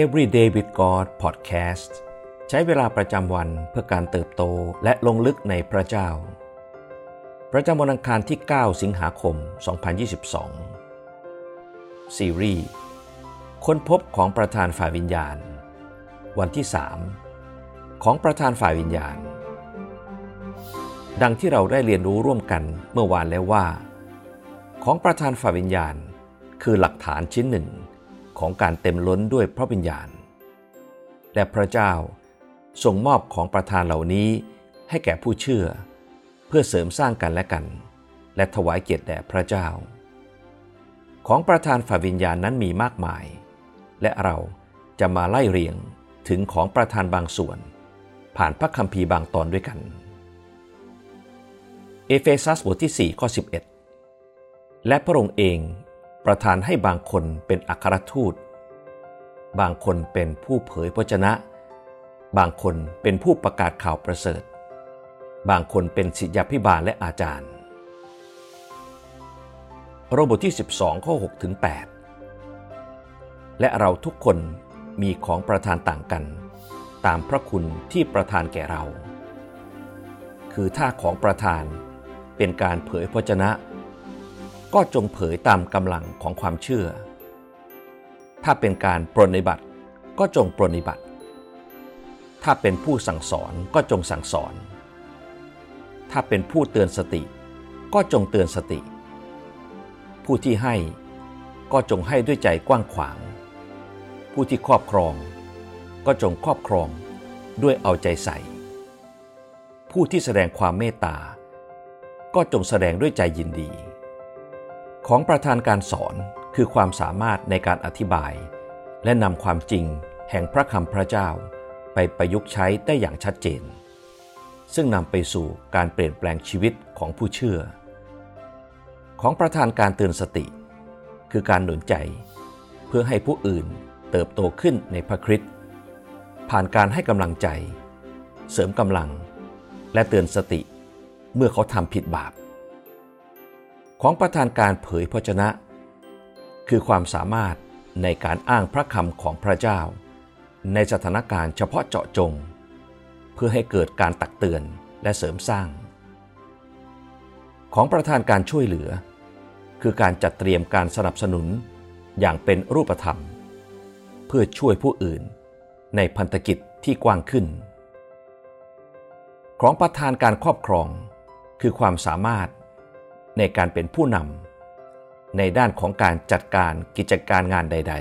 Everyday with God Podcast ใช้เวลาประจำวันเพื่อการเติบโตและลงลึกในพระเจ้า ประจำวันอังคารที่ 9 สิงหาคม 2022 ซีรีส์ค้นพบของประธานฝ่ายวิญญาณ วันที่ 3 ของประธานฝ่ายวิญญาณ ดังที่เราได้เรียนรู้ร่วมกันเมื่อวานแล้วว่า ของประธานฝ่ายวิญญาณ คือหลักฐานชิ้นหนึ่ง ของการเต็มล้นด้วยพระวิญญาณ และพระเจ้าทรงมอบของประทานเหล่านี้ให้แก่ผู้เชื่อ เพื่อเสริมสร้างกันและกัน และถวายเกียรติแด่พระเจ้า ของประทานฝ่ายวิญญาณนั้นมีมากมาย และเราจะมาไล่เรียงถึงของประทานบางส่วน ผ่านพระคัมภีร์บางตอนด้วยกัน เอเฟซัสบทที่4ข้อ11 และพระองค์เอง ประทานให้บางคนเป็นอัครทูต บางคนเป็นผู้เผยพระชนะ บางคนเป็นผู้ประกาศข่าวประเสริฐ บางคนเป็นศิษยาพิบาลและอาจารย์ โรบทที่ 12 ข้อ6ถึง8และเราทุกคนมีของประทานต่างกัน ตามพระคุณที่ประทานแก่เรา คือถ้าของประทานเป็นการเผยพระชนะ ก็จงเผยตามกำลังของความเชื่อ ถ้าเป็นการปรนิบัติก็จงปรนิบัติ ถ้าเป็นผู้สั่งสอนก็จงสั่งสอน ถ้าเป็นผู้เตือนสติ ก็จงเตือนสติ ผู้ที่ให้ก็จงให้ด้วยใจกว้างขวาง ผู้ที่ครอบครอง ก็จงครอบครองด้วยเอาใจใส่ ผู้ที่แสดงความเมตตา ก็จงแสดงด้วยใจยินดี ของประธานการสอนคือความสามารถในการอธิบาย และนำความจริงแห่งพระคำพระเจ้า ไปประยุกต์ใช้ได้อย่างชัดเจน ซึ่งนำไปสู่การเปลี่ยนแปลงชีวิตของผู้เชื่อ ของประธานการเตือนสติ คือการหนุนใจ เพื่อให้ผู้อื่นเติบโตขึ้นในพระคริสต์ผ่านการให้กำลังใจ เสริมกำลัง และเตือนสติเมื่อเขาทำผิดบาป ของประธานการเผยพระชนะ คือความสามารถในการอ้างพระคำของพระเจ้า ในสถานการณ์เฉพาะเจาะจง เพื่อให้เกิดการตักเตือนและเสริมสร้าง ของประธานการช่วยเหลือ คือการจัดเตรียมการสนับสนุนอย่างเป็นรูปธรรม เพื่อช่วยผู้อื่นในพันธกิจที่กว้างขึ้น ของประธานการครอบครอง คือความสามารถ ในการเป็นผู้นำในด้านของการจัดการกิจการงานใด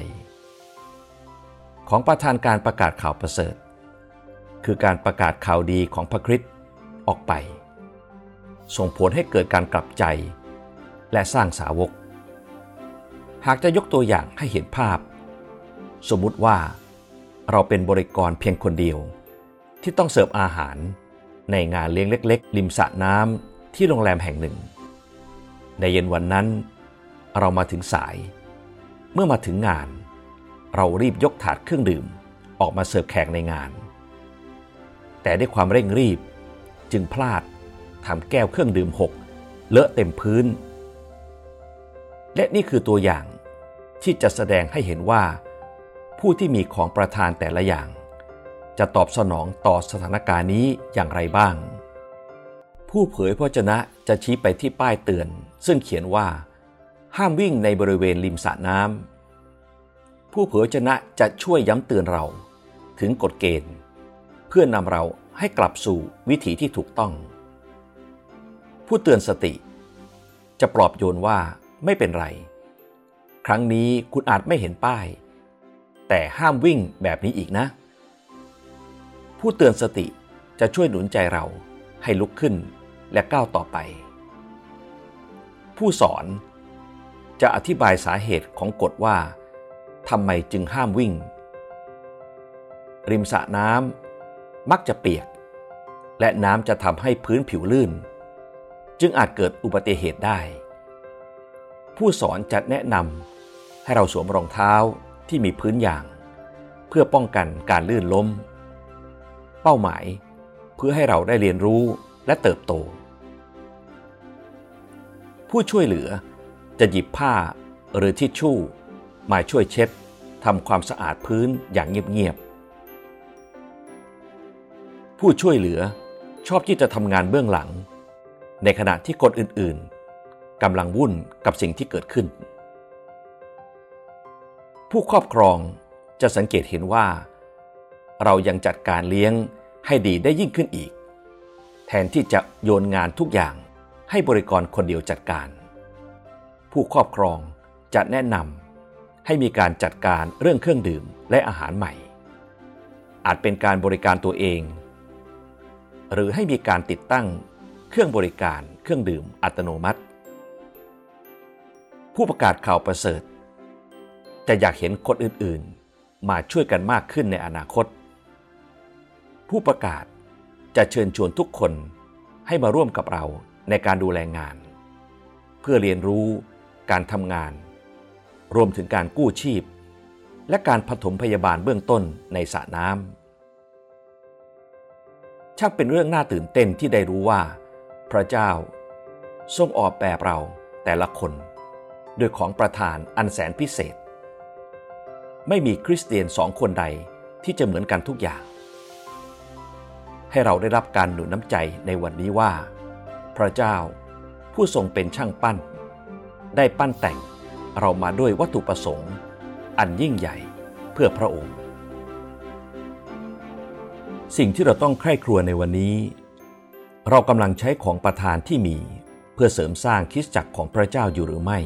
ๆ ของประธานการประกาศข่าวประเสริฐ คือการประกาศข่าวดีของพระคริสต์ออกไป ส่งผลให้เกิดการกลับใจ และสร้างสาวก หากจะยกตัวอย่างให้เห็นภาพ สมมุติว่าเราเป็นบริกรเพียงคนเดียว ที่ต้องเสิร์ฟอาหารในงานเลี้ยงเล็ก ๆ ริมสระน้ำที่โรงแรมแห่งหนึ่ง ในเย็นวันนั้น เรามาถึงสาย เมื่อมาถึงงาน เรารีบยกถาดเครื่องดื่มออกมาเสิร์ฟแขกในงาน แต่ด้วยความเร่งรีบจึงพลาดทำแก้วเครื่องดื่มหกเลอะเต็มพื้น และนี่คือตัวอย่างที่จะแสดงให้เห็นว่า ผู้ที่มีของประทานแต่ละอย่าง จะตอบสนองต่อสถานการณ์นี้อย่างไรบ้าง ผู้เผยพระชนะจะชี้ไปที่ป้ายเตือน ซึ่งเขียนว่า ห้ามวิ่งในบริเวณริมสระน้ำผู้เผยชนะจะช่วยย้ำเตือนเราถึงกฎเกณฑ์ เพื่อนำเราให้กลับสู่วิถีที่ถูกต้อง ผู้เตือนสติ จะปลอบโยนว่าไม่เป็นไร ครั้งนี้คุณอาจไม่เห็นป้าย แต่ห้ามวิ่งแบบนี้อีกนะ ผู้เตือนสติจะช่วยหนุนใจเราให้ลุกขึ้นและก้าวต่อไป ผู้สอน จะอธิบายสาเหตุของกฎว่าทำไมจึงห้ามวิ่ง ริมสระน้ำมักจะเปียก และน้ำจะทำให้พื้นผิวลื่น จึงอาจเกิดอุบัติเหตุได้ ผู้สอนจะแนะนำให้เราสวมรองเท้าที่มีพื้นยาง เพื่อป้องกันการลื่นล้ม เป้าหมายเพื่อให้เราได้เรียนรู้และเติบโต ผู้ช่วยเหลือ จะหยิบผ้าหรือทิชชู่ มาช่วยเช็ดทำความสะอาดพื้นอย่างเงียบๆ ผู้ช่วยเหลือชอบที่จะทำงานเบื้องหลัง ในขณะที่คนอื่นๆกำลังวุ่นกับสิ่งที่เกิดขึ้น ผู้ครอบครองจะสังเกตเห็นว่า เรายังจัดการเลี้ยงให้ดีได้ยิ่งขึ้นอีก แทนที่จะโยนงานทุกอย่าง ให้บริกรคนเดียวจัดการ ผู้ครอบครองจะแนะนำให้มีการจัดการเรื่องเครื่องดื่มและอาหารใหม่ อาจเป็นการบริการตัวเอง หรือให้มีการติดตั้งเครื่องบริการเครื่องดื่มอัตโนมัติ ผู้ประกาศข่าวประเสริฐ จะอยากเห็นคนอื่นๆ มาช่วยกันมากขึ้นในอนาคต ผู้ประกาศจะเชิญชวนทุกคนให้มาร่วมกับเรา ในการดูแลงาน เพื่อเรียนรู้การทำงาน รวมถึงการกู้ชีพ และการผสมพยาบาลเบื้องต้นในสระน้ำช่างเป็นเรื่องน่าตื่นเต้นที่ได้รู้ว่า พระเจ้า ทรงออกแบบเราแต่ละคนด้วยของประทานอันแสนพิเศษ ไม่มีคริสเตียนสองคนใดที่จะเหมือนกันทุกอย่าง ให้เราได้รับการหนุนน้ำใจในวันนี้ว่า พระเจ้า ผู้ทรงเป็นช่างปั้น ได้ปั้นแต่งเรามาด้วยวัตถุประสงค์ อันยิ่งใหญ่เพื่อพระองค์ สิ่งที่เราต้องใคร่ครัวในวันนี้ เรากำลังใช้ของประทานที่มีเพื่อเสริมสร้างคริสจักรของพระเจ้าอยู่หรือไม่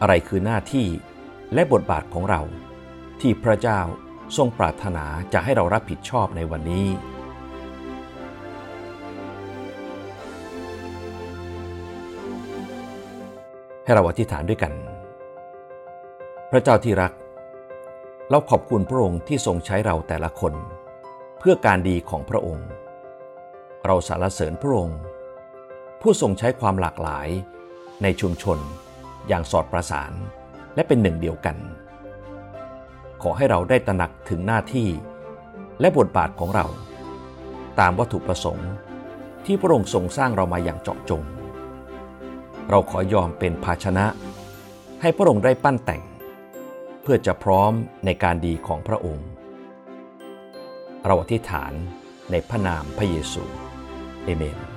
อะไรคือหน้าที่และบทบาทของเราที่พระเจ้าทรงปรารถนาจะให้เรารับผิดชอบในวันนี้ ให้เราอธิษฐานด้วยกัน พระเจ้าที่รัก เราขอบคุณพระองค์ที่ทรงใช้เราแต่ละคน เพื่อการดีของพระองค์ เราสรรเสริญพระองค์ ผู้ทรงใช้ความหลากหลายในชุมชน อย่างสอดประสานและเป็นหนึ่งเดียวกัน ขอให้เราได้ตระหนักถึงหน้าที่และบทบาทของเรา ตามวัตถุประสงค์ที่พระองค์ทรงสร้างเรามาอย่างเจาะจง เราขอยอมเป็นภาชนะ ให้พระองค์ได้ปั้นแต่ง เพื่อจะพร้อมในการดีของพระองค์ เราอธิษฐานในพระนามพระเยซูเอเมน